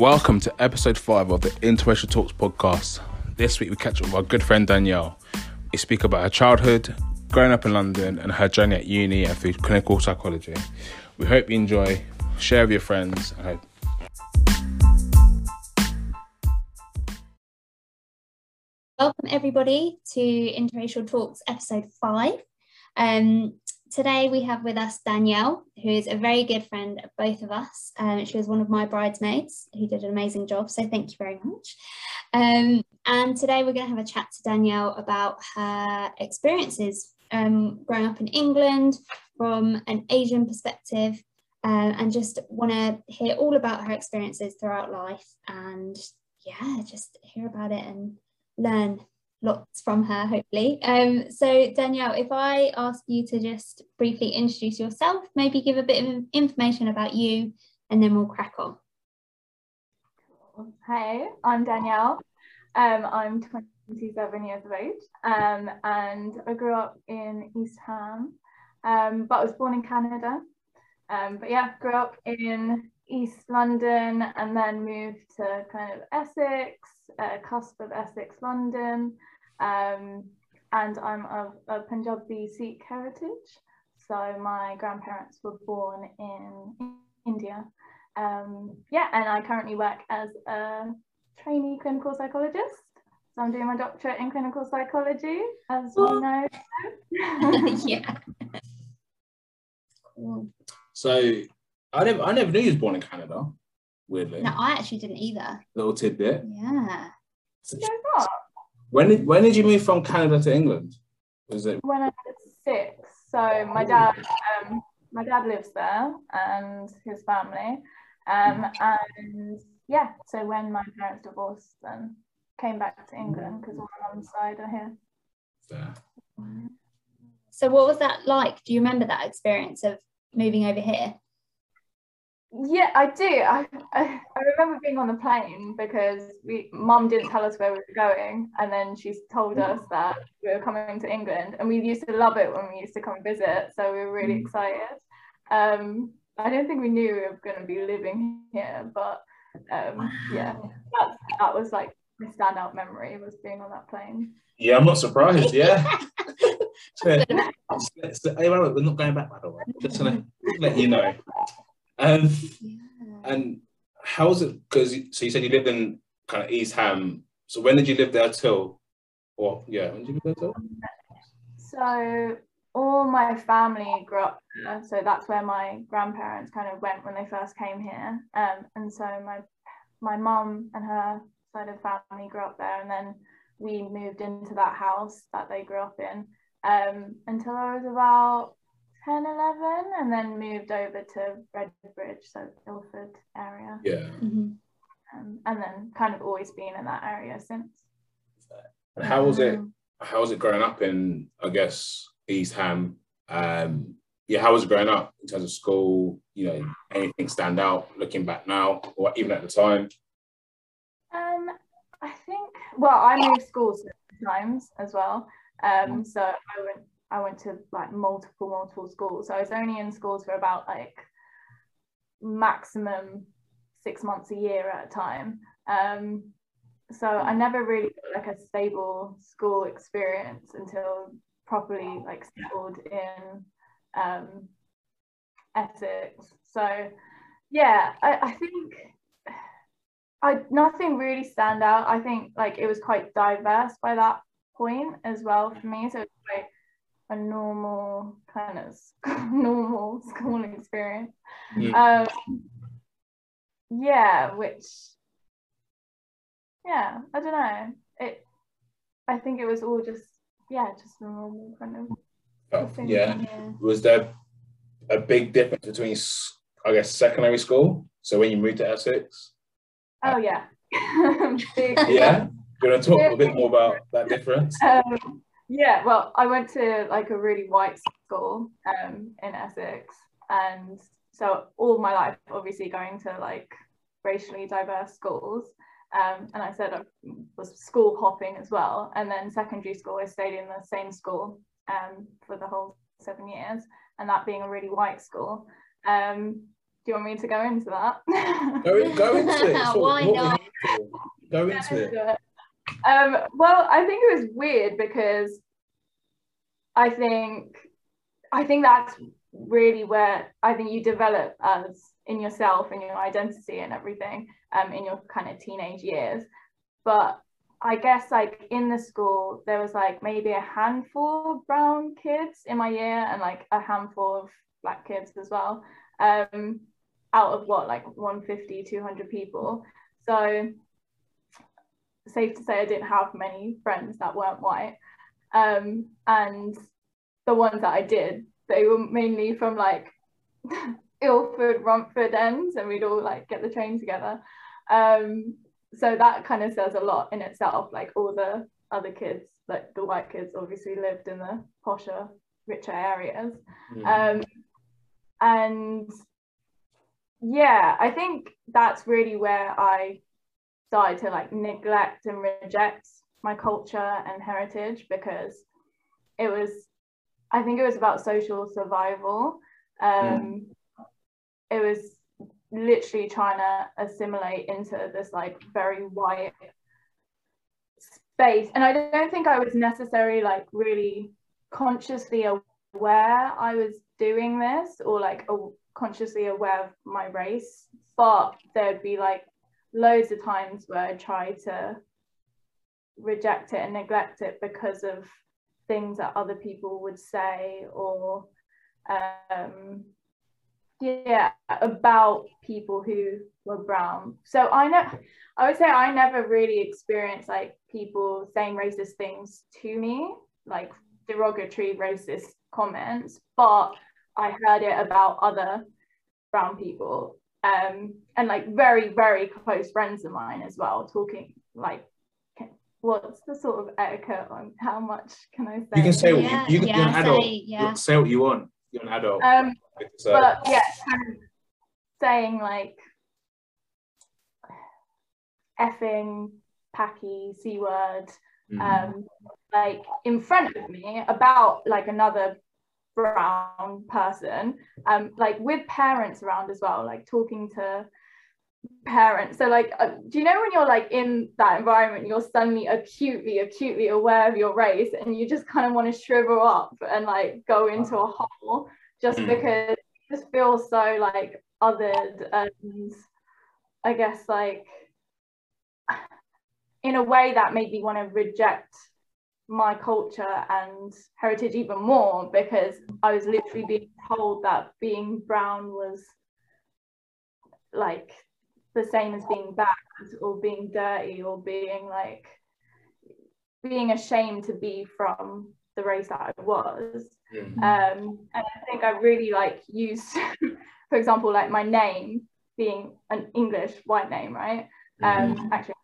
Welcome to episode five of the Interracial Talks podcast. This week we catch up with our good friend Danielle. We speak about her childhood, growing up in London, and her journey at uni and through clinical psychology. We hope you enjoy. Share with your friends. Hope. Welcome everybody to Interracial Talks episode five. Um, today we have with us Danielle, who is a very good friend of both of us. Um, she was one of my bridesmaids who did an amazing job, so thank you very much. Um, and today we're going to have a chat to Danielle about her experiences um, growing up in England from an Asian perspective, uh, and just want to hear all about her experiences throughout life and yeah, just hear about it and learn lots from her, hopefully. Um, so, Danielle, if I ask you to just briefly introduce yourself, maybe give a bit of information about you, and then we'll crack on. Hey, I'm Danielle. Um, I'm 27 years of age, um, and I grew up in East Ham, um, but I was born in Canada. Um, but yeah, grew up in East London and then moved to kind of Essex, uh, cusp of Essex, London. Um, and I'm of, of Punjabi Sikh heritage. So my grandparents were born in, in India. Um, yeah, and I currently work as a trainee clinical psychologist. So I'm doing my doctorate in clinical psychology, as we know. yeah. Cool. So I never, I never knew you was born in Canada. Weirdly. No, I actually didn't either. Little tidbit. Yeah. So. When did when did you move from Canada to England? Was it when I was six? So my dad, um, my dad lives there and his family, um, and yeah. So when my parents divorced, then came back to England because all my mum's side are here. Fair. So what was that like? Do you remember that experience of moving over here? Yeah, I do. I, I, remember being on the plane because we mum didn't tell us where we were going, and then she told us that we were coming to England, and we used to love it when we used to come visit. So we were really Mm. excited. Um, I don't think we knew we were going to be living here, but um, yeah, that, that was like my standout memory was being on that plane. Yeah, I'm not surprised. Yeah. so, so- hey, we're not going back, by the way. Just to let you know. Um, Yeah. and how's it? Because so you said you lived in kind of East Ham. So when did you live there till? Or yeah, when did you live there till? So all my family grew up there, so that's where my grandparents kind of went when they first came here. Um, and so my my mum and her side of family grew up there, and then we moved into that house that they grew up in um, until I was about 10, 11, and then moved over to Redbridge, so Ilford area, Yeah. Mhm. um, and then kind of always been in that area since. And how was it? How was it growing up in? I guess East Ham. Um, yeah, how was it growing up in terms of school? You know, anything stand out looking back now, or even at the time? Um, I think well, I moved schools times as well. Um, so I went I went to like multiple multiple schools. So I was only in schools for about like maximum six months a year at a time. Um, so I never really got like a stable school experience until properly like settled in um, Essex. So yeah, I, I think I nothing really stand out. I think like it was quite diverse by that point as well for me. So a normal kind of normal school experience. Mm. Um, yeah, which yeah, I don't know. It I think it was all just yeah, just a normal kind of Oh, yeah. Was there a big difference between, I guess, secondary school? So when you moved to Essex, Oh yeah. Yeah. Do you want to talk a bit more about that difference? um, yeah, well, I went to like a really white school um, in Essex, and so all my life, obviously, going to like racially diverse schools. Um, and I said I was school hopping as well. And then secondary school, I stayed in the same school um, for the whole seven years, and that being a really white school. Um, do you want me to go into that? Go, in, go into it. So Why not? were you doing? Go into it. Um, well, I think it was weird because I think I think that's really where I think you develop as in yourself and your identity and everything um, in your kind of teenage years. But I guess like in the school there was like maybe a handful of brown kids in my year and like a handful of black kids as well um, out of what like 150 200 people so safe to say I didn't have many friends that weren't white. Um, and the ones that I did they were mainly from like Ilford Romford ends and we'd all like get the train together. Um, so that kind of says a lot in itself like all the other kids like the white kids obviously lived in the posher richer areas. Mm. um, and yeah i think that's really where i started to like neglect and reject my culture and heritage because it was i think it was about social survival. Um, it was literally trying to assimilate into this like very white space. And i don't think i was necessarily like really consciously aware i was doing this or like a, consciously aware of my race but there'd be like loads of times where i try to reject it and neglect it because of things that other people would say or um yeah about people who were brown. So i know i would say i never really experienced like people saying racist things to me like derogatory racist comments but i heard it about other brown people um and like very very close friends of mine as well talking like what's the sort of etiquette on how much can i say You can say what Yeah, you, you, yeah, you're an adult. say- yeah. Say what you want. You're an adult. um So- but yeah, kind of saying like effing, packy, c word, Mm. um, like in front of me about like another brown person, um, like with parents around as well, like talking to parents. So like, uh, do you know when you're like in that environment, you're suddenly acutely, acutely aware of your race, and you just kind of want to shrivel up and like go into a hole just Mm. because it just feels so like othered and I guess like in a way that made me want to reject my culture and heritage even more because I was literally being told that being brown was like the same as being bad or being dirty or being like being ashamed to be from the race that I was Mm. um, and I think I really like used, for example, like my name being an English white name, right? Um, Mhm. actually,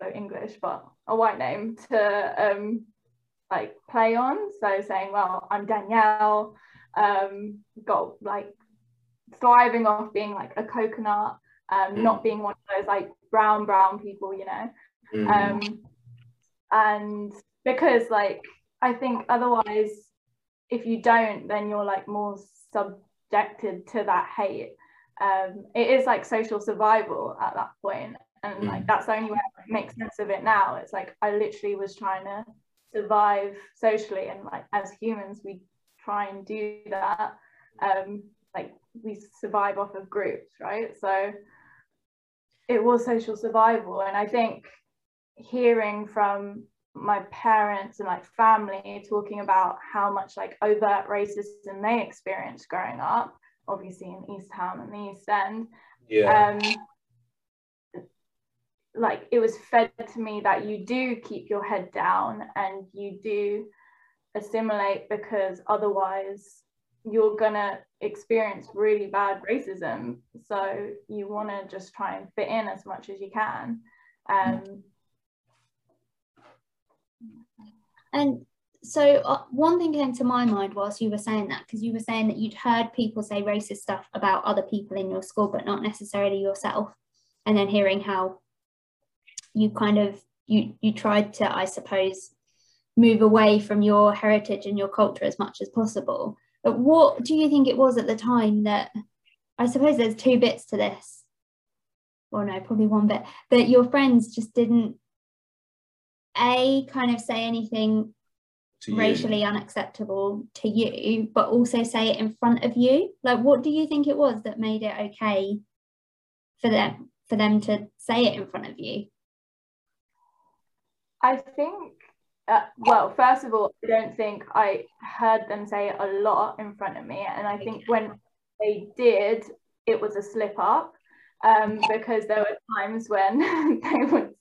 so English, but a white name to um, like play on. So saying, well, I'm Danielle, um, got like thriving off being like a coconut, um, Mm. not being one of those like brown brown people, you know Mm. um, and because like I think otherwise if you don't then you're like more subjected to that hate um, it is like social survival at that point and like Mm. that's the only way I make sense of it now it's like I literally was trying to survive socially and like as humans we try and do that um, like we survive off of groups right so it was social survival and I think hearing from my parents and like family talking about how much like overt racism they experienced growing up obviously in east ham and the east end yeah. um like it was fed to me that you do keep your head down and you do assimilate because otherwise you're gonna experience really bad racism so you want to just try and fit in as much as you can um And so uh, one thing came to my mind whilst you were saying that, because you were saying that you'd heard people say racist stuff about other people in your school, but not necessarily yourself. And then hearing how you kind of you you tried to, I suppose, move away from your heritage and your culture as much as possible. But what do you think it was at the time that I suppose there's two bits to this. Well, no, probably one bit that your friends just didn't a kind of say anything racially unacceptable to you, but also say it in front of you. Like, what do you think it was that made it okay for them for them to say it in front of you? I think, uh, well, first of all, I don't think I heard them say a lot in front of me, and I think when they did, it was a slip up um, because there were times when they would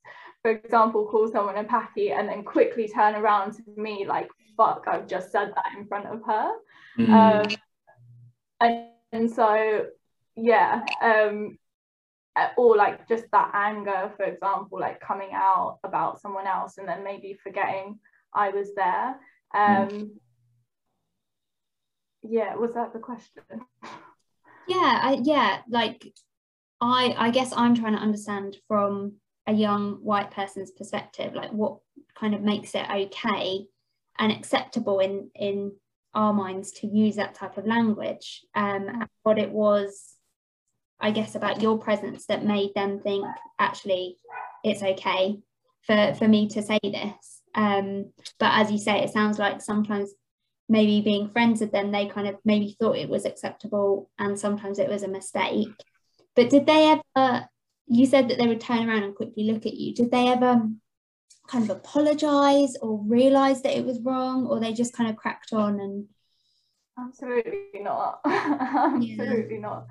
for example, call someone a packy and then quickly turn around to me like, fuck, I've just said that in front of her. Mm. Um, and, and so, yeah, um, or like just that anger, for example, like coming out about someone else and then maybe forgetting I was there. Um, mm. Yeah, was that the question? Yeah, I, yeah, like I, I guess I'm trying to understand from a young white person's perspective like what kind of makes it okay and acceptable in in our minds to use that type of language um, and what it was i guess about your presence that made them think actually it's okay for for me to say this um, but as you say it sounds like sometimes maybe being friends with them they kind of maybe thought it was acceptable and sometimes it was a mistake but did they ever you said that they would turn around and quickly look at you. Did they ever kind of apologize or realize that it was wrong, or they just kind of cracked on and? Absolutely not. Absolutely yeah. not.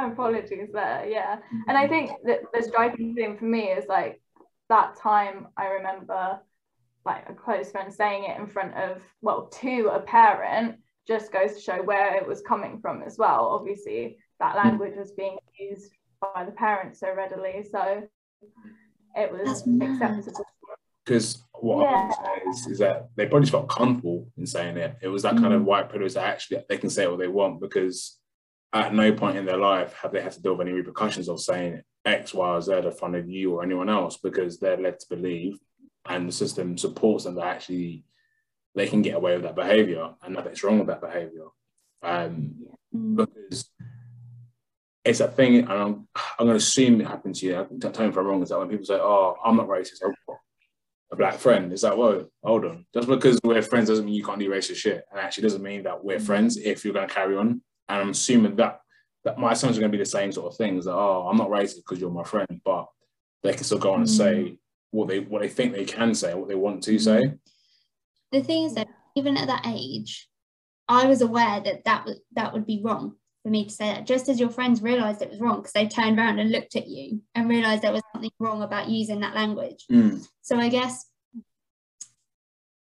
No apologies there. Yeah, mm-hmm. and I think that the striking thing for me is like that time. I remember like a close friend saying it in front of well to a parent just goes to show where it was coming from as well obviously that mm. language was being used by the parents so readily. So it was acceptable. Because what yeah. I would say is, is, that they probably felt comfortable in saying it. It was that mm-hmm. kind of mm. white privilege that actually they can say what they want because at no point in their life have they had to deal with any repercussions of saying X, Y, or Z in front of you or anyone else because they're led to believe and the system supports them that actually they can get away with that behavior and nothing's wrong with that behavior. Um, mm. Because it's a thing, and I'm, I'm going to assume it happened to you. Tell me if I'm wrong. Is that when people say, "Oh, I'm not racist," a black friend, is like, whoa, hold on. Just because we're friends doesn't mean you can't do racist shit, and actually doesn't mean that we're friends if you're going to carry on. And I'm assuming that that my sons are going to be the same sort of things. That oh, I'm not racist because you're my friend, but they can still go on and say mm. what they what they think they can say, what they want to say. The thing is that even at that age, I was aware that that was that would be wrong for me to say that just as your friends realized it was wrong because they turned around and looked at you and realized there was something wrong about using that language mm. so i guess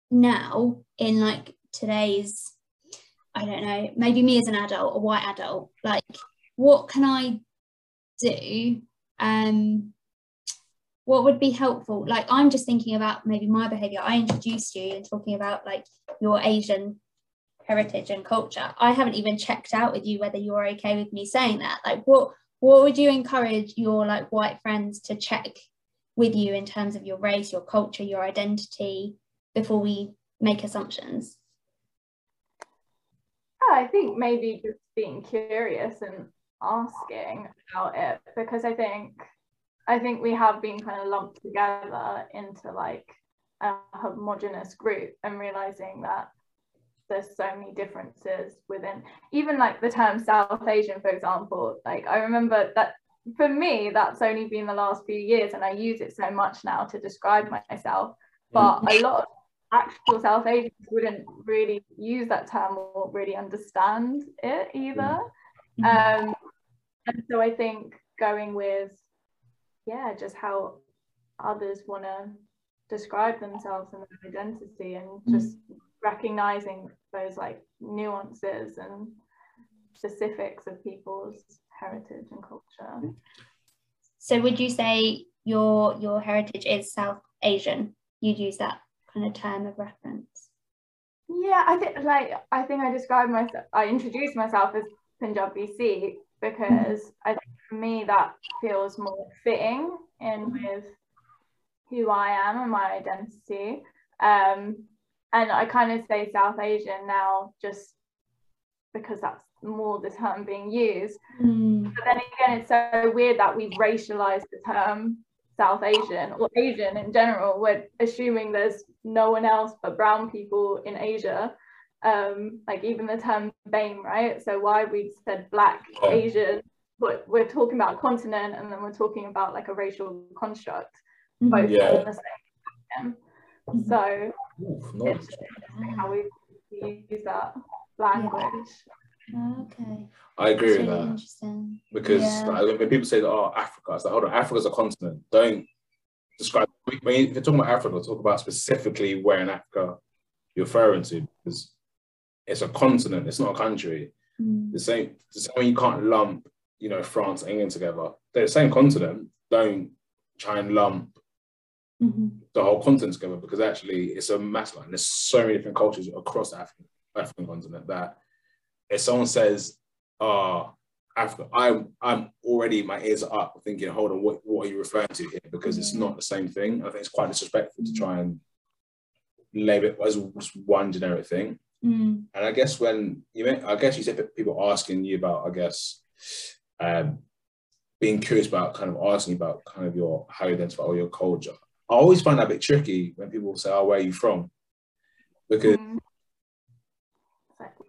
now in like today's i don't know maybe me as an adult a white adult like what can i do um what would be helpful like i'm just thinking about maybe my behavior i introduced you and talking about like your asian heritage and culture. I haven't even checked out with you whether you're okay with me saying that. Like what what would you encourage your like white friends to check with you in terms of your race, your culture, your identity before we make assumptions? I think maybe just being curious and asking about it because I think I think we have been kind of lumped together into like a homogenous group and realizing that there's so many differences within even like the term South Asian, for example. Like I remember that for me, that's only been the last few years, and I use it so much now to describe myself. But mm. a lot of actual South Asians wouldn't really use that term or really understand it either. Mm-hmm. Um, and so I think going with, yeah, just how others want to describe themselves and their identity and just mm-hmm recognizing those like nuances and specifics of people's heritage and culture. So would you say your your heritage is South Asian? You'd use that kind of term of reference. Yeah, I think like I think I described myself I introduced myself as Punjabi Sikh because I think for me that feels more fitting in with who I am and my identity. Um, and I kind of say South Asian now just because that's more the term being used. Mm. But then again, it's so weird that we've racialized the term South Asian or Asian in general. We're assuming there's no one else but brown people in Asia. Um, like even the term BAME, right? So why we said black, Yeah. Asian, but we're talking about continent and then we're talking about like a racial construct, Mhm. both Yeah. in the same. Mhm. So Oof, nice. it's interesting how we we use that language. Okay. I agree That's with really that interesting. because Yeah. like, when people say, that "Oh, Africa," it's like, hold on, Africa's a continent. Don't describe. When you're talking about Africa, talk about specifically where in Africa you're referring to because it's a continent. It's not a country. Mm. The same. The same way you can't lump, you know, France and England together. They're the same continent. Don't try and lump Mhm. the whole continent together because actually it's a mass line. There's so many different cultures across the African, African continent that if someone says, "Ah, Africa," I'm I'm already my ears are up thinking, "Hold on, what what are you referring to here?" Because it's not the same thing. I think it's quite disrespectful to try and label it as just one generic thing. Mm. And I guess when you, meant- I guess you said people asking you about, I guess, um, being curious about kind of asking about kind of your how you identify or your culture. I always find that a bit tricky when people say, "Oh, where are you from?" Because Mm.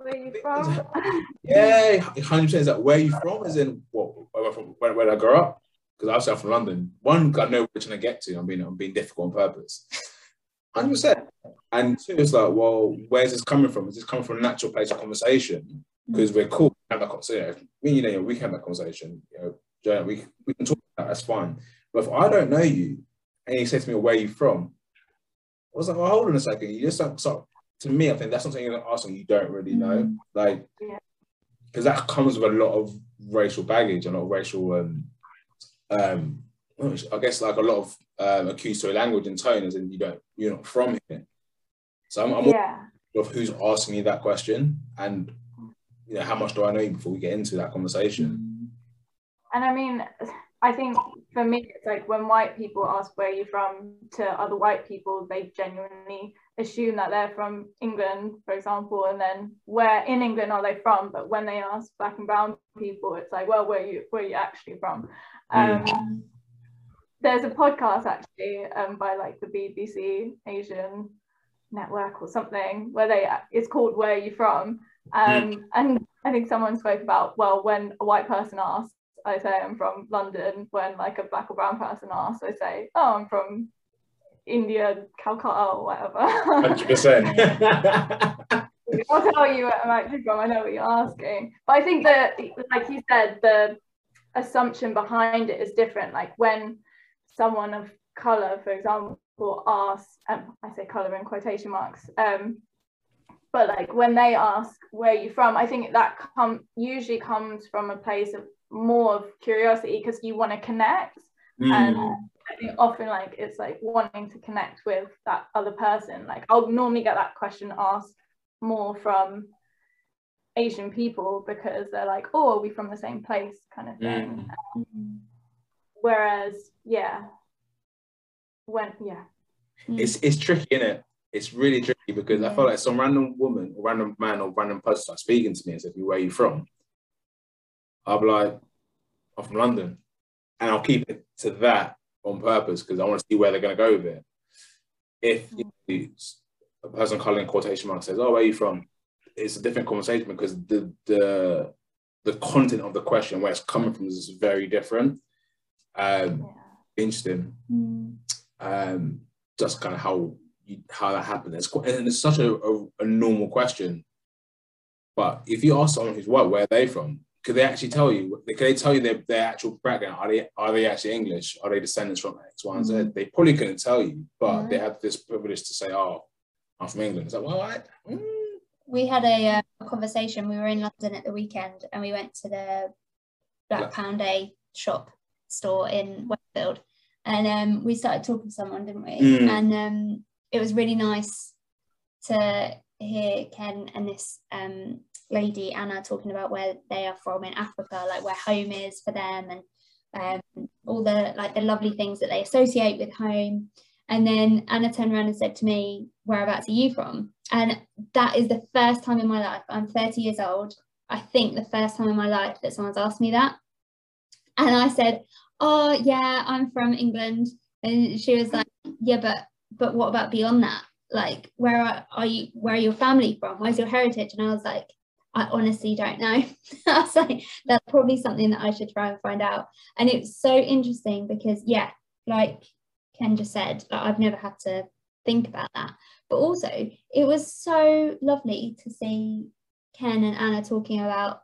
Like, where are you from? yeah, hundred percent is that where are you from? Is in what where, from, where, where I grew up. Because obviously I'm from London. One, I know which one to get to. I'm being I'm being difficult on purpose. Hundred percent. And two, it's like, well, where's this coming from? Is this coming from a natural place of conversation? Mm. Because we're cool. We Have that conversation. Me, and you know, we can have that conversation. You know, we we can talk about that. That's fine. But if I don't know you and you say to me, "Where are you from?" I was like, "Well, hold on a second. You just like, so to me, I think that's something you're going to ask someone you don't really know. Mm. Like, Yeah. because that comes with a lot of racial baggage, a lot of racial, um, um, I guess like a lot of um, accusatory language and tone, as in you don't, you're not from here. So I'm, I'm yeah. of who's asking you that question and you know how much do I know you before we get into that conversation. And I mean, I think for me, it's like when white people ask where you're from to other white people, they genuinely assume that they're from England, for example, and then where in England are they from? But when they ask black and brown people, it's like, well, where you where you actually from? Mm. Um, there's a podcast actually um, by like the BBC Asian network or something where they it's called Where Are You From? Um, And I think someone spoke about well, when a white person asks, I say I'm from London. When like a black or brown person asks, I say, oh, I'm from India, Calcutta, or whatever. Hundred percent. I'll tell you where I'm actually from. I know what you're asking. But I think that, like you said, the assumption behind it is different. Like when someone of color, for example, asks, um, I say color in quotation marks, um, but like when they ask where you from, I think that come usually comes from a place of more of curiosity because you want to connect. And I often like it's like wanting to connect with that other person. Like I'll normally get that question asked more from Asian people because they're like, oh, are we from the same place kind of thing. Mm. Whereas, yeah, when yeah, it's it's tricky, is it? It's really tricky because I Yeah. feel like some random woman or random man or random person starts speaking to me and says, "Where are you from?" I'll be like, "I'm from London," and I'll keep it to that on purpose because I want to see where they're going to go with it. If you know, a person calling quotation mark says, "Oh, where are you from?" It's a different conversation because the the the content of the question, where it's coming from, is very different. Um, yeah. interesting Mm. um, just kind of how you, how that happened. It's quite, and it's such a, a, a normal question. But if you ask someone who's white, where are they from? Could they actually tell you? Could they tell you their, their actual background? Are they are they actually English? Are they descendants from X, Y, and Z? Mhm. They probably couldn't tell you, but No. they have this privilege to say, "Oh, I'm from England." It's like, well, I, mm, We had a, uh, conversation. We were in London at the weekend and we went to the Black Black- Pound A shop store in Westfield. And um, we started talking to someone, didn't we? Mm. And um, it was really nice to hear Ken and this um, lady, Anna, talking about where they are from in Africa, like where home is for them and um, all the like the lovely things that they associate with home. And then Anna turned around and said to me, Whereabouts are you from? And that is the first time in my life, I'm 30 years old, I think the first time in my life that someone's asked me that. And I said, Oh yeah, I'm from England. And she was like, Yeah, but but what about beyond that? Like where are, are you where are your family from? Where's your heritage? And I was like, I honestly don't know. I was like, that's probably something that I should try and find out. And it's so interesting because yeah, like Ken just said, like, I've never had to think about that. But also, it was so lovely to see Ken and Anna talking about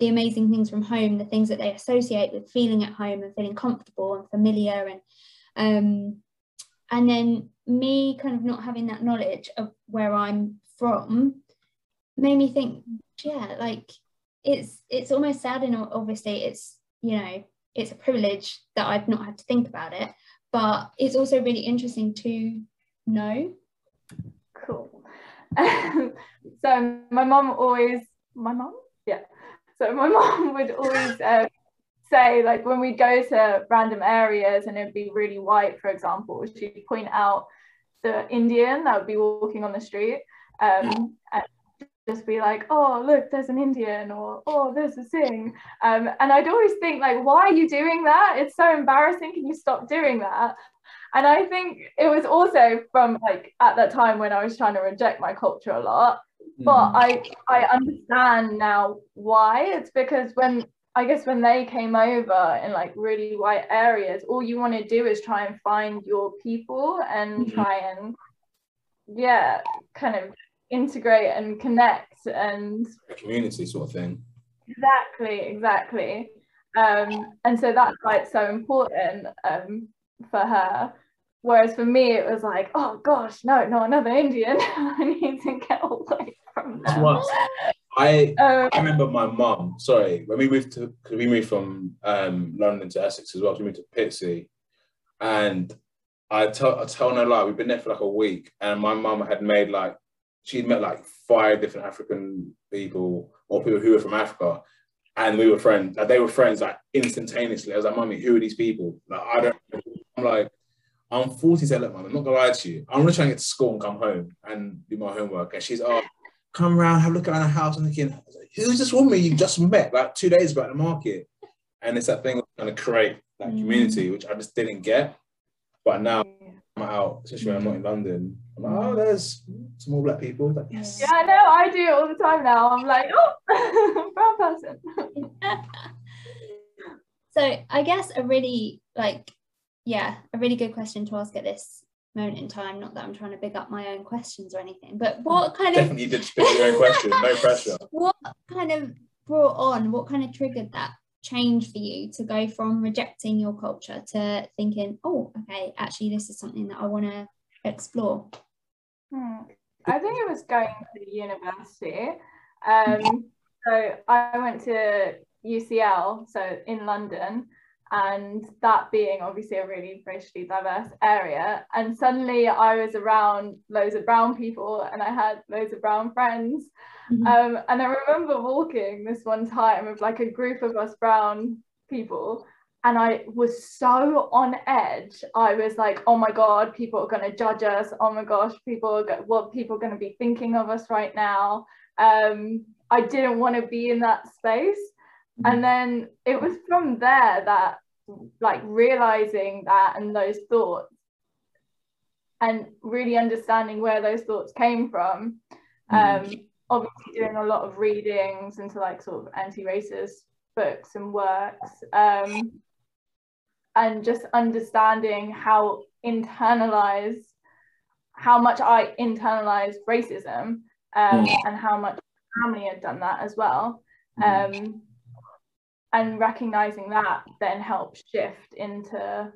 the amazing things from home, the things that they associate with feeling at home and feeling comfortable and familiar, and um, and then me kind of not having that knowledge of where I'm from made me think, yeah, like it's it's almost sad and obviously it's you know it's a privilege that I've not had to think about it, but it's also really interesting to know. Cool. so my mom always, my mom, yeah. So my mom would always uh, say, like, when we'd go to random areas and it'd be really white, for example, she'd point out the Indian that would be walking on the street. Um, and just be like, oh, look, there's an Indian, or oh, there's a Singh. Um, and I'd always think, like, why are you doing that? It's so embarrassing. Can you stop doing that? And I think it was also from like at that time when I was trying to reject my culture a lot. But mm. I I understand now why. It's because when I guess when they came over in like really white areas, all you want to do is try and find your people and mm-hmm. try and yeah, kind of integrate and connect and a community sort of thing. Exactly exactly. Um, and so that's why it's so important um, for her. Whereas for me it was like oh gosh no no another indian. I need to get away from that I um, I remember my mum. Sorry, when we moved to because we moved from um, London to Essex as well. So we moved to Pitsea, and I tell I tell no lie. We've been there for like a week, and my mum had made like she'd met like five different African people or people who were from Africa, and we were friends. Like they were friends like instantaneously. I was like, "Mummy, who are these people?" Like I don't. I'm like, I'm 40. Say, look, mum, I'm not gonna lie to you. I'm gonna try and get to school and come home and do my homework. And she's, oh, come around, have a look around the house. And thinking, like, who's this woman you just met like two days ago at the market? And it's that thing of trying to create that mm. community, which I just didn't get. But now I'm out, especially when I'm not in London. I'm like, oh, there's some more black people. Like, yes. Yeah, I know. I do it all the time now. I'm like, oh, brown person. so I guess a really like, yeah, a really good question to ask at this moment in time. Not that I'm trying to big up my own questions or anything, but what kind definitely of definitely did spit your own question. No pressure. What kind of brought on? What kind of triggered that change for you to go from rejecting your culture to thinking, oh, okay, actually, this is something that I want to explore? Hmm. I think it was going to university. Um, so I went to UCL, so in London, and that being obviously a really racially diverse area. And suddenly I was around loads of brown people and I had loads of brown friends. Mm-hmm. Um, and I remember walking this one time with like a group of us brown people. And I was so on edge. I was like, oh my God, people are going to judge us. Oh my gosh, people are go- what people are going to be thinking of us right now. Um, I didn't want to be in that space. Mm-hmm. And then it was from there that like realizing that and those thoughts and really understanding where those thoughts came from mm. um, obviously doing a lot of readings into like sort of anti-racist books and works um, and just understanding how internalized how much I internalized racism um, mm. and how much family had done that as well mm. um, and recognizing that then helps shift into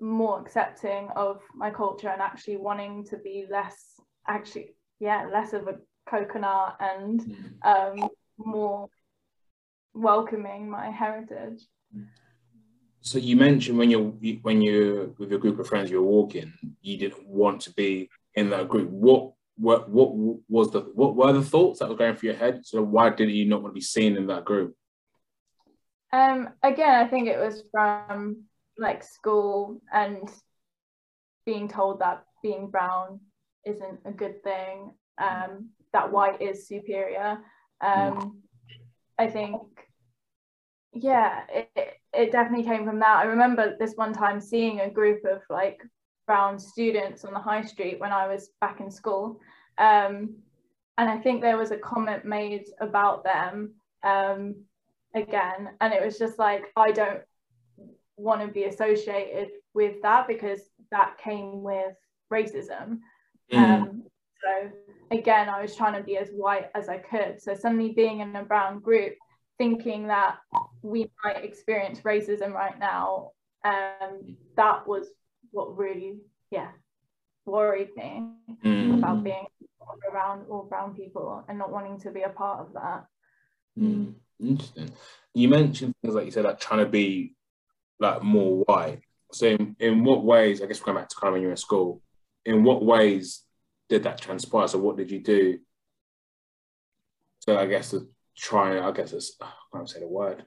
more accepting of my culture and actually wanting to be less actually yeah less of a coconut and mm. um, more welcoming my heritage. So you mentioned when you're when you're with your group of friends you're walking you didn't want to be in that group. What what what was the what were the thoughts that were going through your head? So why did you not want to be seen in that group um, again, I think it was from like school and being told that being brown isn't a good thing, um, that white is superior. Um, I think, yeah, it, it definitely came from that. I remember this one time seeing a group of like brown students on the high street when I was back in school. Um, and I think there was a comment made about them um, again. And it was just like, I don't want to be associated with that because that came with racism. Mm. Um, so again, I was trying to be as white as I could. So suddenly being in a brown group, thinking that we might experience racism right now, um, that was what really, yeah, worried me mm. about being around all brown people and not wanting to be a part of that. Mm. Interesting. You mentioned things like you said, like trying to be like more white. So in, in what ways, I guess going back to kind of when you were in school, in what ways did that transpire? So what did you do? So I guess to try, I guess it's, I can't say the word.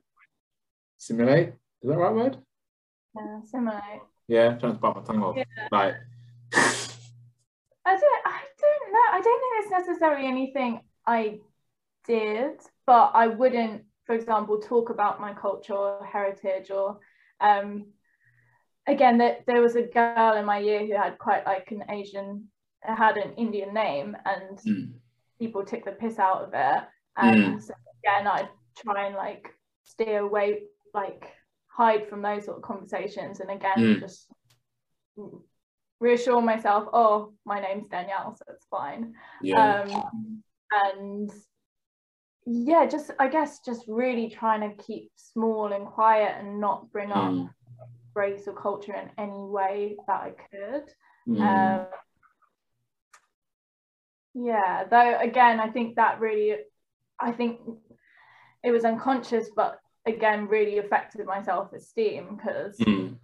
Simulate? Is that the right word? Yeah, simulate. Yeah, trying to bite my tongue off. Yeah. Like, I don't, I don't know. I don't think it's necessarily anything I did, but I wouldn't, for example, talk about my culture or heritage or um, again that there was a girl in my year who had quite like an Asian had an Indian name and mm. people took the piss out of it. And mm. so again I'd try and like stay away, like hide from those sort of conversations and again mm. just reassure myself, oh, my name's Danielle, so it's fine. Yeah. Um, and yeah, just I guess just really trying to keep small and quiet and not bring up mm. race or culture in any way that I could. Mm. Um, yeah, though again, I think that really, I think it was unconscious, but again, really affected my self esteem because. Mm.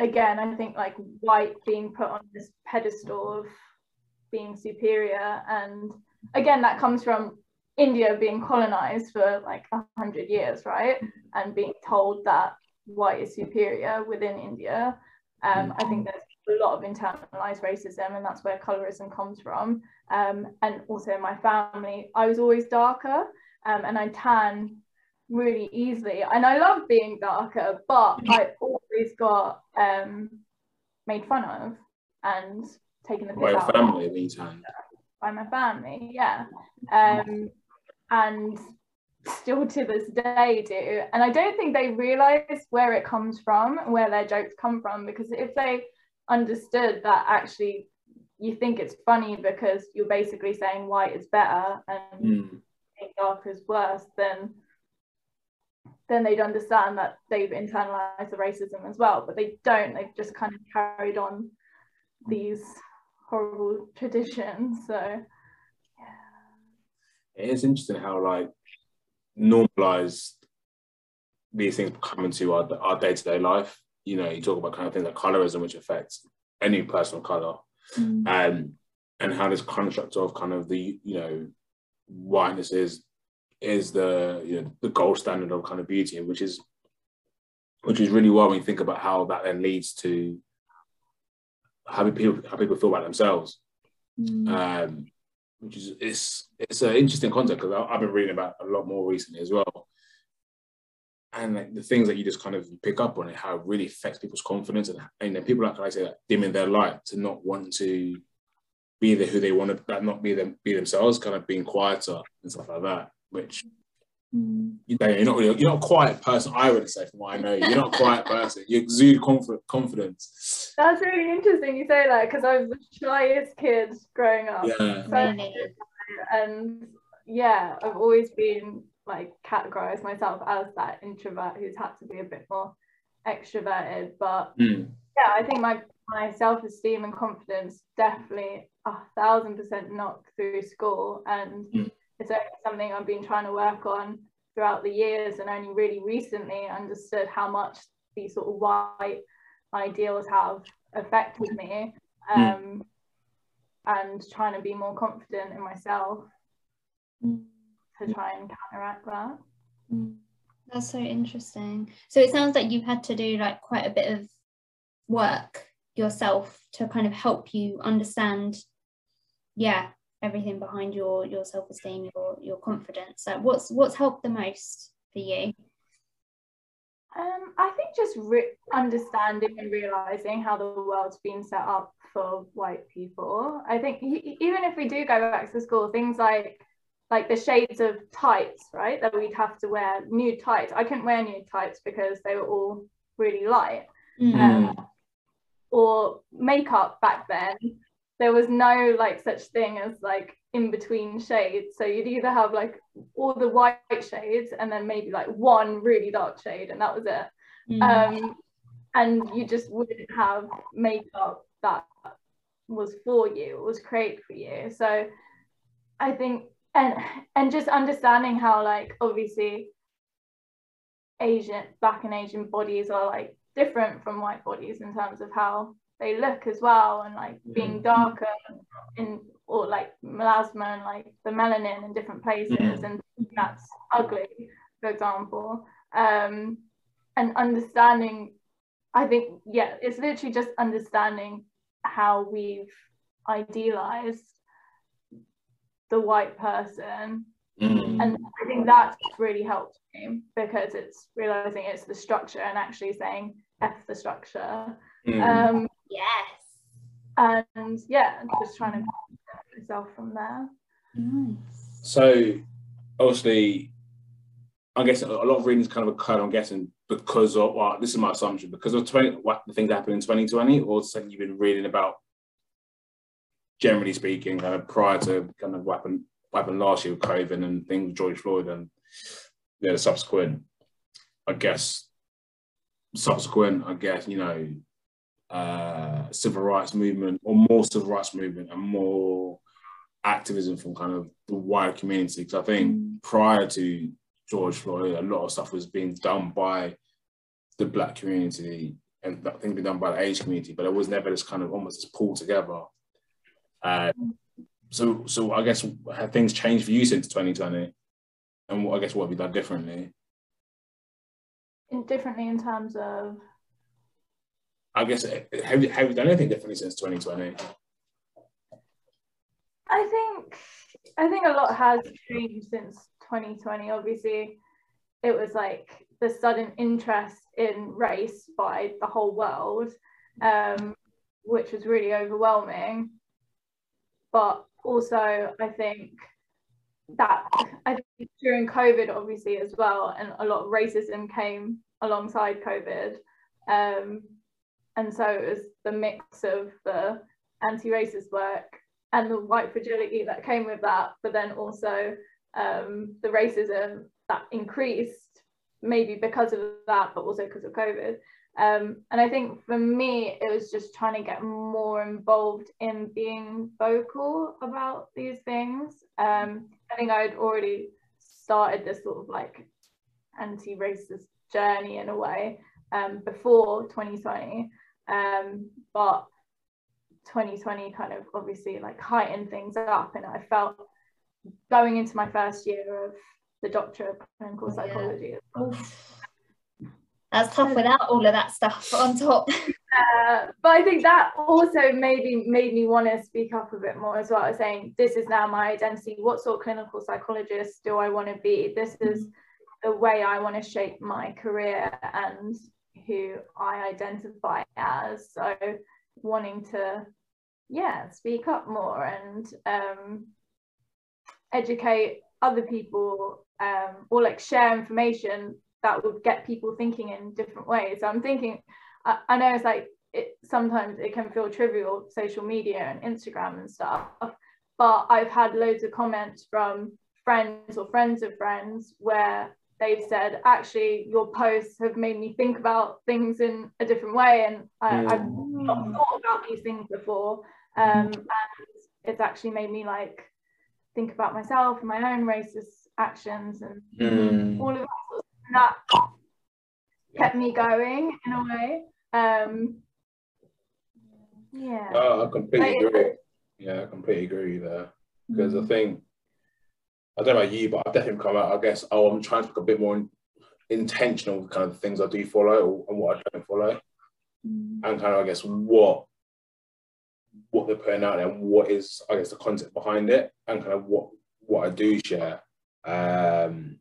Again, I think like white being put on this pedestal of being superior and again that comes from India being colonized for like a hundred years, right? And being told that white is superior within India. Um, I think there's a lot of internalized racism, and that's where colorism comes from. Um, and also in my family, I was always darker, um, and I tan really easily. And I love being darker, but I always got um, made fun of and taken the piss out. family, meantime by my family, yeah. Um, and still to this day do. And I don't think they realize where it comes from, where their jokes come from, because if they understood that actually you think it's funny because you're basically saying white is better and mm. dark is worse, then then they'd understand that they've internalized the racism as well. But they don't, they've just kind of carried on these horrible tradition. So yeah. It is interesting how like normalized these things come into our, our day-to-day life. You know, you talk about kind of things like colorism, which affects any personal color, mm. and and how this construct of kind of the you know whiteness is is the you know the gold standard of kind of beauty, which is which is really wild when you think about how that then leads to how people how people feel about themselves. Mm. Um, which is it's it's an interesting concept because I've been reading about a lot more recently as well. And like the things that you just kind of pick up on it, how it really affects people's confidence, and, and then people like I say, like, dimming their light to not want to be the who they want to, like, not be them, be themselves, kind of being quieter and stuff like that. Which Mm. You know, you're not really, you're not a quiet person. I would say, from what I know, you're not a quiet person. You exude conf- confidence. That's really interesting you say that because I was the shyest kid growing up. Yeah. So, and yeah, I've always been like categorized myself as that introvert who's had to be a bit more extroverted. But mm. yeah, I think my my self esteem and confidence definitely a thousand percent knocked through school and. Mm it's something I've been trying to work on throughout the years and only really recently understood how much these sort of white ideals have affected me hmm. um, mm. and trying to be more confident in myself mm. to try and counteract that. Mm. That's so interesting. So it sounds like you've had to do like quite a bit of work yourself to kind of help you understand, yeah, everything behind your your self-esteem your your confidence so what's what's helped the most for you um, I think just re- understanding and realizing how the world's been set up for white people. I think even if we do go back to school, things like like the shades of tights, right, that we'd have to wear nude tights. I couldn't wear nude tights because they were all really light. Mm. Um, or makeup back then, there was no like such thing as like in between shades. So you'd either have like all the white shades and then maybe like one really dark shade, and that was it. Mm. Um, and you just wouldn't have makeup that was for you, it was created for you. So I think and and just understanding how like obviously Asian black and Asian bodies are like different from white bodies in terms of how they look as well and like being mm-hmm. darker in or like melasma and like the melanin in different places mm-hmm. and that's ugly for example um and understanding I think yeah it's literally just understanding how we've idealized the white person mm. and i think that's really helped me because it's realizing it's the structure and actually saying f the structure mm. um yes and yeah just trying to myself from there nice. so obviously i guess a lot of readings kind of occurred i'm guessing because of well this is my assumption because of 20 what the things that happened in 2020 or something you've been reading about generally speaking, kind of prior to kind of what happened, what happened last year with COVID and things with George Floyd and you know, the subsequent, I guess, subsequent, I guess, you know, uh, civil rights movement or more civil rights movement and more activism from kind of the wider community. Because I think mm. prior to George Floyd, a lot of stuff was being done by the black community and things being done by the Asian community, but it was never this kind of almost this pulled together uh, so, so I guess have things changed for you since 2020, and what I guess what have you done differently? In, differently in terms of. I guess have you, have you done anything differently since 2020? I think I think a lot has changed since 2020. Obviously, it was like the sudden interest in race by the whole world, um, which was really overwhelming but also I think that I think during COVID, obviously as well, and a lot of racism came alongside COVID, um, and so it was the mix of the anti-racist work and the white fragility that came with that, but then also um, the racism that increased, maybe because of that, but also because of COVID. Um, and I think for me, it was just trying to get more involved in being vocal about these things. Um, I think I'd already started this sort of like anti racist journey in a way um, before 2020. Um, but 2020 kind of obviously like heightened things up. And I felt going into my first year of the doctor of clinical psychology. Yeah. That's tough without all of that stuff on top. Uh, but I think that also maybe made me want to speak up a bit more as well, saying this is now my identity. What sort of clinical psychologist do I want to be? This is the way I want to shape my career and who I identify as. So wanting to, yeah, speak up more and um, educate other people um, or like share information that would get people thinking in different ways. So I'm thinking, I, I know it's like it, sometimes it can feel trivial, social media and Instagram and stuff, but I've had loads of comments from friends or friends of friends where they've said, actually, your posts have made me think about things in a different way, and I, have mm. not thought about these things before, um, and it's actually made me like think about myself and my own racist actions and mm. all of that that kept me going in a way. Um, yeah. Oh, I completely agree. Yeah, I completely agree there because mm-hmm. I think I don't know about you, but I've definitely come out. I guess oh, I'm trying to be a bit more intentional with kind of things I do follow and what I don't follow, mm-hmm. and kind of I guess what what they're putting out there and what is I guess the content behind it and kind of what what I do share. Um,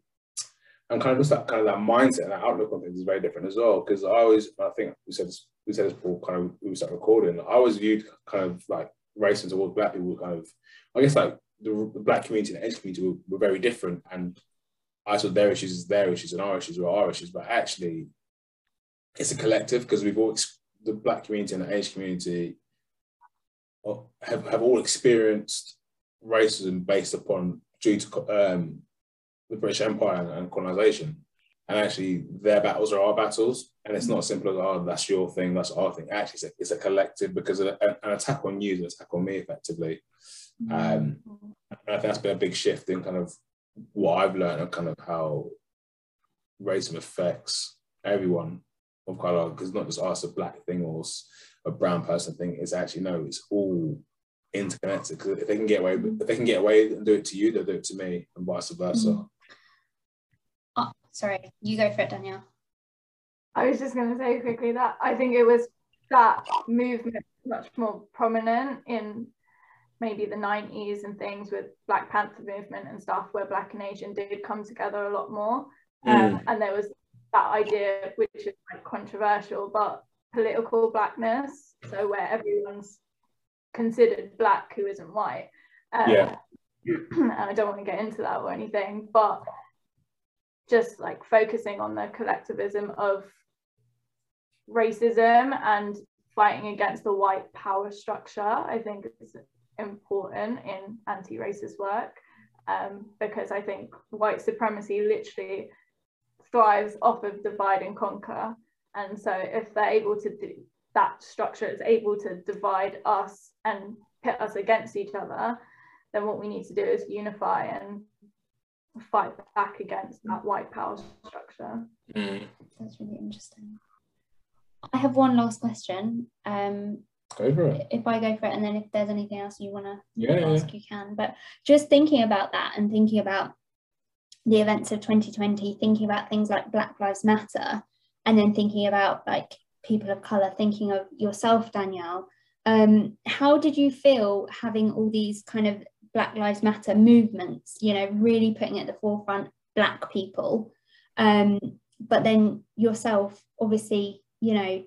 and kind of just that kind of that mindset and that outlook on things is very different as well. Because I always, I think we said this, we said this before kind of we start recording. I always viewed kind of like racing towards black people kind of, I guess like the, the black community and the Asian community were, were, very different, and I saw their issues as their issues and our issues were our issues. But actually, it's a collective because we've all the black community and the Asian community have, have all experienced racism based upon due to um, the British Empire and, colonization. And actually, their battles are our battles. And it's not as simple as, oh, that's your thing, that's our thing. Actually, it's a, it's a collective because an, an attack on you is an attack on me, effectively. Um, and I think that's been a big shift in kind of what I've learned and kind of how racism affects everyone of color, because not just us, a black thing or a brown person thing. It's actually, no, it's all interconnected because if they can get away if they can get away and do it to you they'll do it to me and vice versa mm-hmm. oh, sorry you go for it danielle i was just going to say quickly that i think it was that movement much more prominent in maybe the 90s and things with black panther movement and stuff where black and asian did come together a lot more um, mm. and there was that idea which is like controversial but political blackness so where everyone's considered black who isn't white. Um, yeah. and I don't want to get into that or anything, but just like focusing on the collectivism of racism and fighting against the white power structure, I think is important in anti-racist work um, because I think white supremacy literally thrives off of divide and conquer. And so if they're able to do that structure is able to divide us and pit us against each other, then what we need to do is unify and fight back against that white power structure. Mm. That's really interesting. I have one last question. Um, go for it. If I go for it, and then if there's anything else you want to yeah, ask, yeah. you can. But just thinking about that and thinking about the events of 2020, thinking about things like Black Lives Matter, and then thinking about like people of color, thinking of yourself, Danielle, um, how did you feel having all these kind of Black Lives Matter movements, you know, really putting at the forefront Black people? Um, but then yourself, obviously, you know,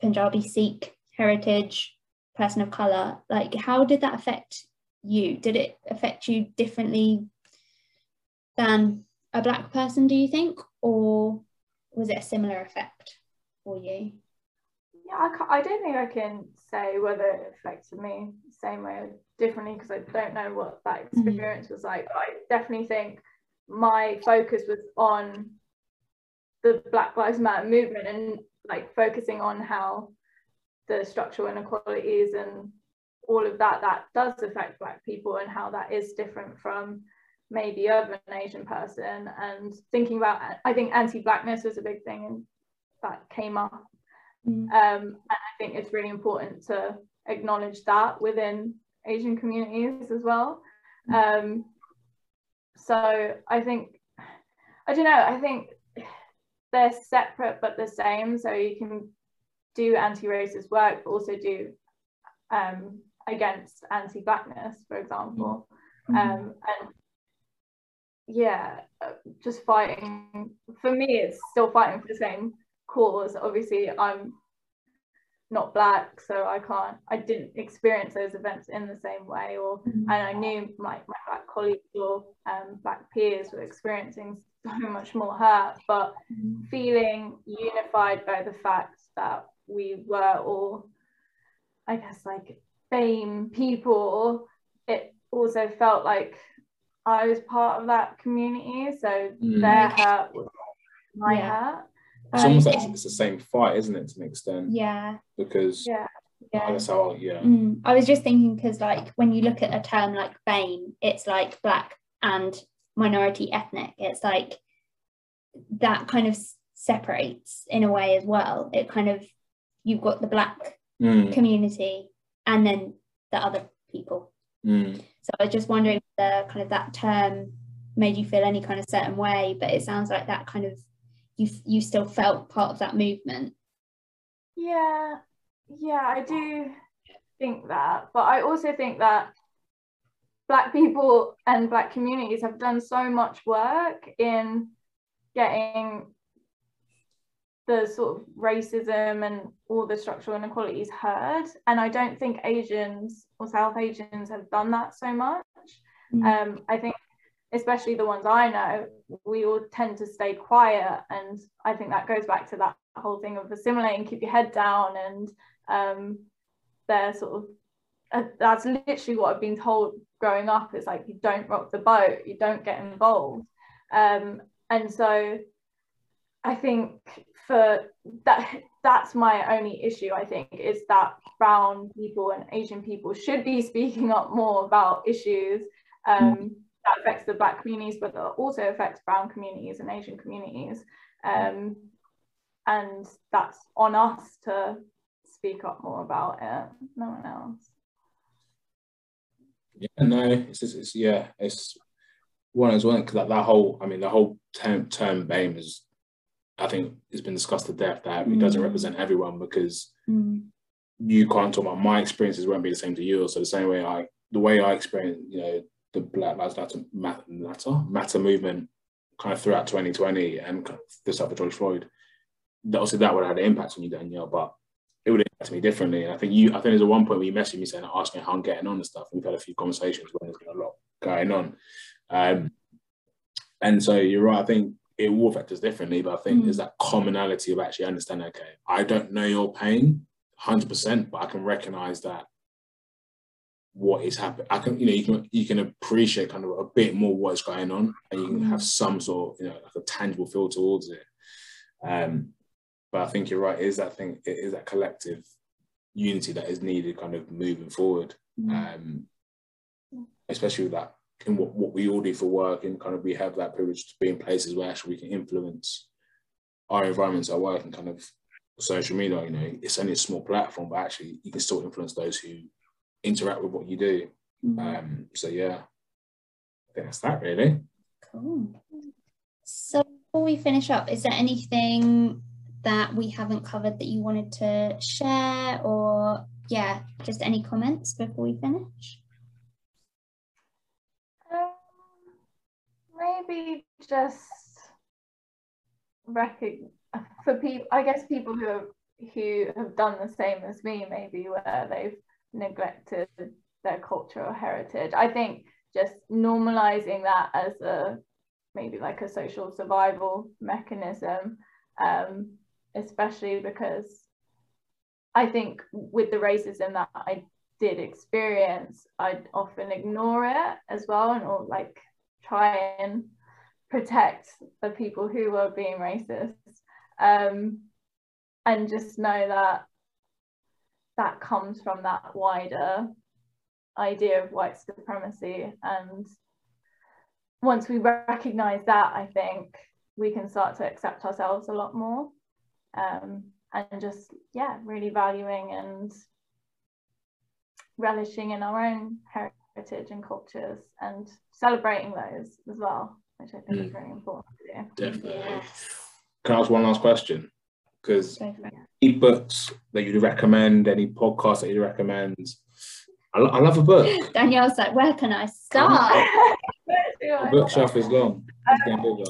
Punjabi Sikh heritage, person of color, like how did that affect you? Did it affect you differently than a Black person, do you think? Or was it a similar effect? for you? Yeah, I, I don't think I can say whether it affected me the same way or differently because I don't know what that mm-hmm. experience mm-hmm. was like. But I definitely think my focus was on the Black Lives Matter movement and like focusing on how the structural inequalities and all of that that does affect black people and how that is different from maybe of an asian person and thinking about i think anti-blackness was a big thing in that came up. Mm. Um, and I think it's really important to acknowledge that within Asian communities as well. Mm. Um, so I think, I don't know, I think they're separate but the same. So you can do anti-racist work, but also do um, against anti-blackness, for example. Mm-hmm. Um, and yeah, just fighting. For me, it's still fighting for the same cause obviously i'm not black so i can't i didn't experience those events in the same way or mm-hmm. and i knew my, my black colleagues or um, black peers were experiencing so much more hurt but mm-hmm. feeling unified by the fact that we were all i guess like BAME people it also felt like i was part of that community so mm-hmm. their hurt was my yeah. hurt it's um, almost like it's the same fight, isn't it, to an extent? Yeah. Because yeah. Yeah. That's how, yeah. Mm. I was just thinking because, like, when you look at a term like BAME, it's like black and minority ethnic. It's like that kind of separates in a way as well. It kind of, you've got the black mm. community and then the other people. Mm. So I was just wondering if the kind of that term made you feel any kind of certain way, but it sounds like that kind of you you still felt part of that movement yeah yeah i do think that, but I also think that black people and black communities have done so much work in getting the sort of racism and all the structural inequalities heard. And i don't think asians or south asians have done that so much. Mm. um, i think especially the ones i know we all tend to stay quiet. And i think that goes back to that whole thing of assimilating keep your head down and um, they're sort of uh, that's literally what i've been told growing up. It's like you don't rock the boat you don't get involved. Um, and so i think for that that's my only issue i think is that brown people and asian people should be speaking up more about issues um, that affects the black communities but that also affects brown communities and asian communities um, and that's on us to speak up more about it no one else. Yeah no it's, just, it's yeah it's one as well because that, that whole i mean the whole term term BAME is I think it's been discussed to death that mm. it doesn't mm. represent everyone because mm. you can't talk about my experiences won't be the same to yours. So the same way I, the way I experience, you know, the Black Lives Matter, matter, matter movement kind of throughout 2020 and the stuff with George Floyd, obviously that would have had an impact on you, Danielle, but it would impact me differently. And I think you, I think there's a one point where you messaged me saying, asking how I'm getting on and stuff. and We've had a few conversations when there's been a lot going on. Um, and so you're right. I think it will affect us differently, but I think mm. there's that commonality of actually understanding, okay, I don't know your pain 100%, but I can recognize that what is happening. I can, you know, you can you can appreciate kind of a bit more what's going on, and you can mm. have some sort of, you know, like a tangible feel towards it. Um, but I think you're right. It is that thing? It is that collective unity that is needed, kind of moving forward. Mm. Um, especially with that in what, what we all do for work and kind of we have that privilege to be in places where actually we can influence our environments, our work and kind of social media, you know, it's only a small platform, but actually you can still influence those who interact with what you do. Mm-hmm. Um, so yeah, I think that's that really. Cool. So before we finish up, is there anything that we haven't covered that you wanted to share or yeah, just any comments before we finish? Maybe just recognize for people i guess people who have who have done the same as me maybe where they've neglected their cultural heritage. I think just normalizing that as a maybe like a social survival mechanism um, especially because i think with the racism that i did experience i'd often ignore it as well and or like try and protect the people who were being racist um, and just know that that comes from that wider idea of white supremacy. And once we recognize that i think we can start to accept ourselves a lot more um, and just yeah really valuing and relishing in our own heritage heritage and cultures and celebrating those as well, which I think mm. is really important to do. Definitely. Yes. Can I ask one last question? Because any books that you'd recommend, any podcasts that you'd recommend? I, I love a book. Danielle's like, where can I start? the bookshelf is long. Um,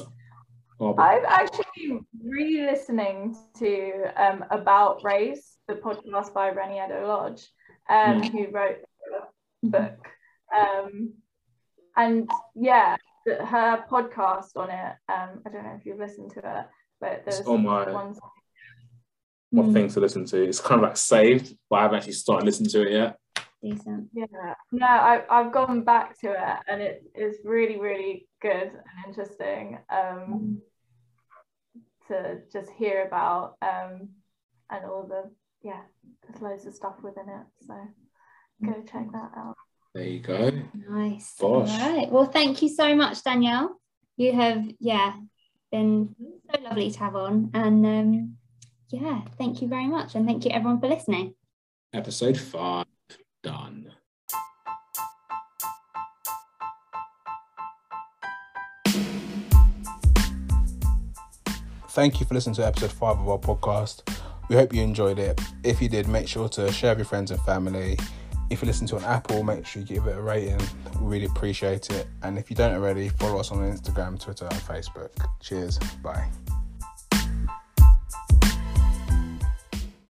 oh, I've actually been re-listening to um, About Race, the podcast by Reni Eddo-Lodge, um, mm. who wrote the book um, and yeah, her podcast on it. Um, I don't know if you've listened to it, but there's on my ones. What mm. things to listen to? It's kind of like saved, but I haven't actually started listening to it yet. Decent. Yeah, no, I, I've gone back to it, and it is really, really good and interesting um, mm. to just hear about, um, and all the yeah, there's loads of stuff within it. So go check that out. There you go. Nice. Bosh. All right. Well, thank you so much, Danielle. You have, yeah, been so lovely to have on. And um, yeah, thank you very much. And thank you everyone for listening. Episode five done. Thank you for listening to episode five of our podcast. We hope you enjoyed it. If you did, make sure to share with your friends and family If you listen to an Apple, make sure you give it a rating. We really appreciate it. And if you don't already, follow us on Instagram, Twitter, and Facebook. Cheers. Bye.